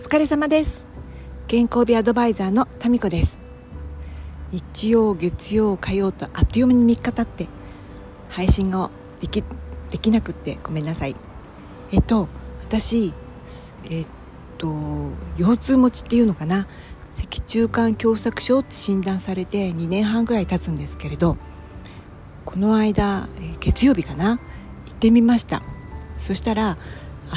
疲れ様です。健康美アドバイザーのタミコです。日曜月曜火曜とあっという間に3日経って配信ができできなくってごめんなさい。えっと私えっと腰痛持ちっていうのかな？脊柱管狭窄症って診断されて2年半ぐらい経つんですけれどこの間月曜日かな？行ってみました。そしたら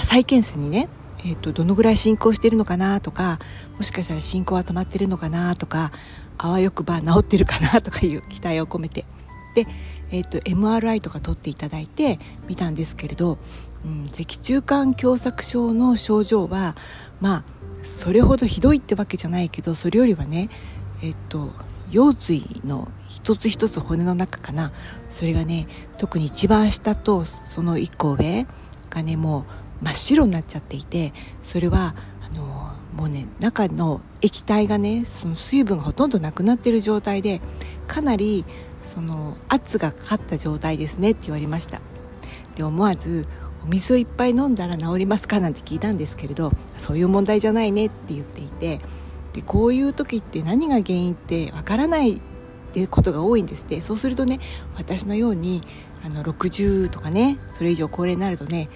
再検査にねえーと、どのぐらい進行してるのかなとかもしかしたら進行は止まってるのかなとかあわよくば治ってるかなとかいう期待を込めて。で、えーと、MRI とか取っていただいて見たんですけれど、うん、脊柱管狭窄症の症状はまあそれほどひどいってわけじゃないけどそれよりはねえっ、ー、と腰椎の一つ一つ骨の中かな。それがね特に一番下とその一個上がねもう真っ白になっちゃっていてそれはあのもうね中の液体がねその水分がほとんどなくなってる状態でかなりその圧がかかった状態ですねって言われました。で思わずお水をいっぱい飲んだら治りますかなんて聞いたんですけれどそういう問題じゃないねって言っていてでこういう時って何が原因ってわからないってことが多いんですって。そうするとね私のようにあの60とかねそれ以上高齢になるとね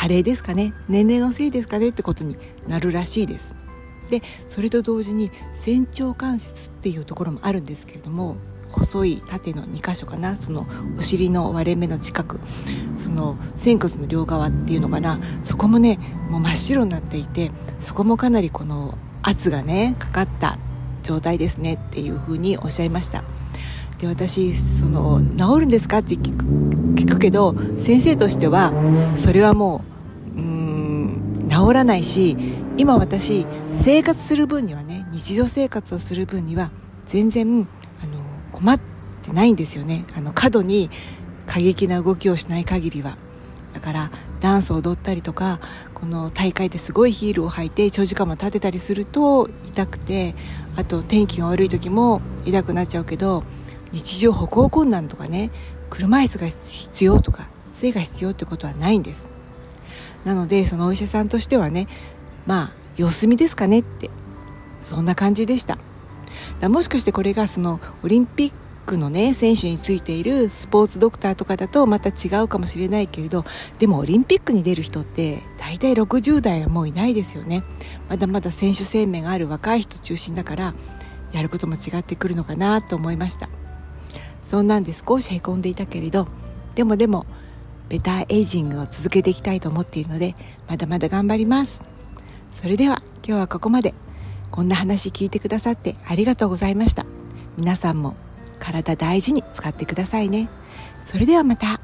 加齢ですかね。年齢のせいですかねってことになるらしいです。でそれと同時に仙腸関節っていうところもあるんですけれども細い縦の2箇所かな。そのお尻の割れ目の近く。その仙骨の両側っていうのかな。そこもねもう真っ白になっていてそこもかなりこの圧がねかかった状態ですねっていうふうにおっしゃいました。で私その治るんですかって聞聞くけど先生としてはそれはもううん治らないし今私生活する分にはね日常生活をする分には全然あの困ってないんですよね。あの過度に過激な動きをしない限りは。だからダンスを踊ったりとかこの大会ですごいヒールを履いて長時間も立てたりすると痛くてあと天気が悪い時も痛くなっちゃうけど日常歩行困難とかね車椅子が必要とか杖が必要ってことはないんです。なのでそのお医者さんとしてはねまあ様子見ですかねってそんな感じでした。もしかしてこれがそのオリンピックのね選手についているスポーツドクターとかだとまた違うかもしれないけれどでもオリンピックに出る人って大体60代はもういないですよね。まだまだ選手生命がある若い人中心だからやることも違ってくるのかなと思いました。そんなんで少しへこんでいたけれどでもでもベターエイジングを続けていきたいと思っているのでまだまだ頑張ります。それでは今日はここまで。こんな話聞いてくださってありがとうございました。皆さんも体大事に使ってくださいね。それではまた。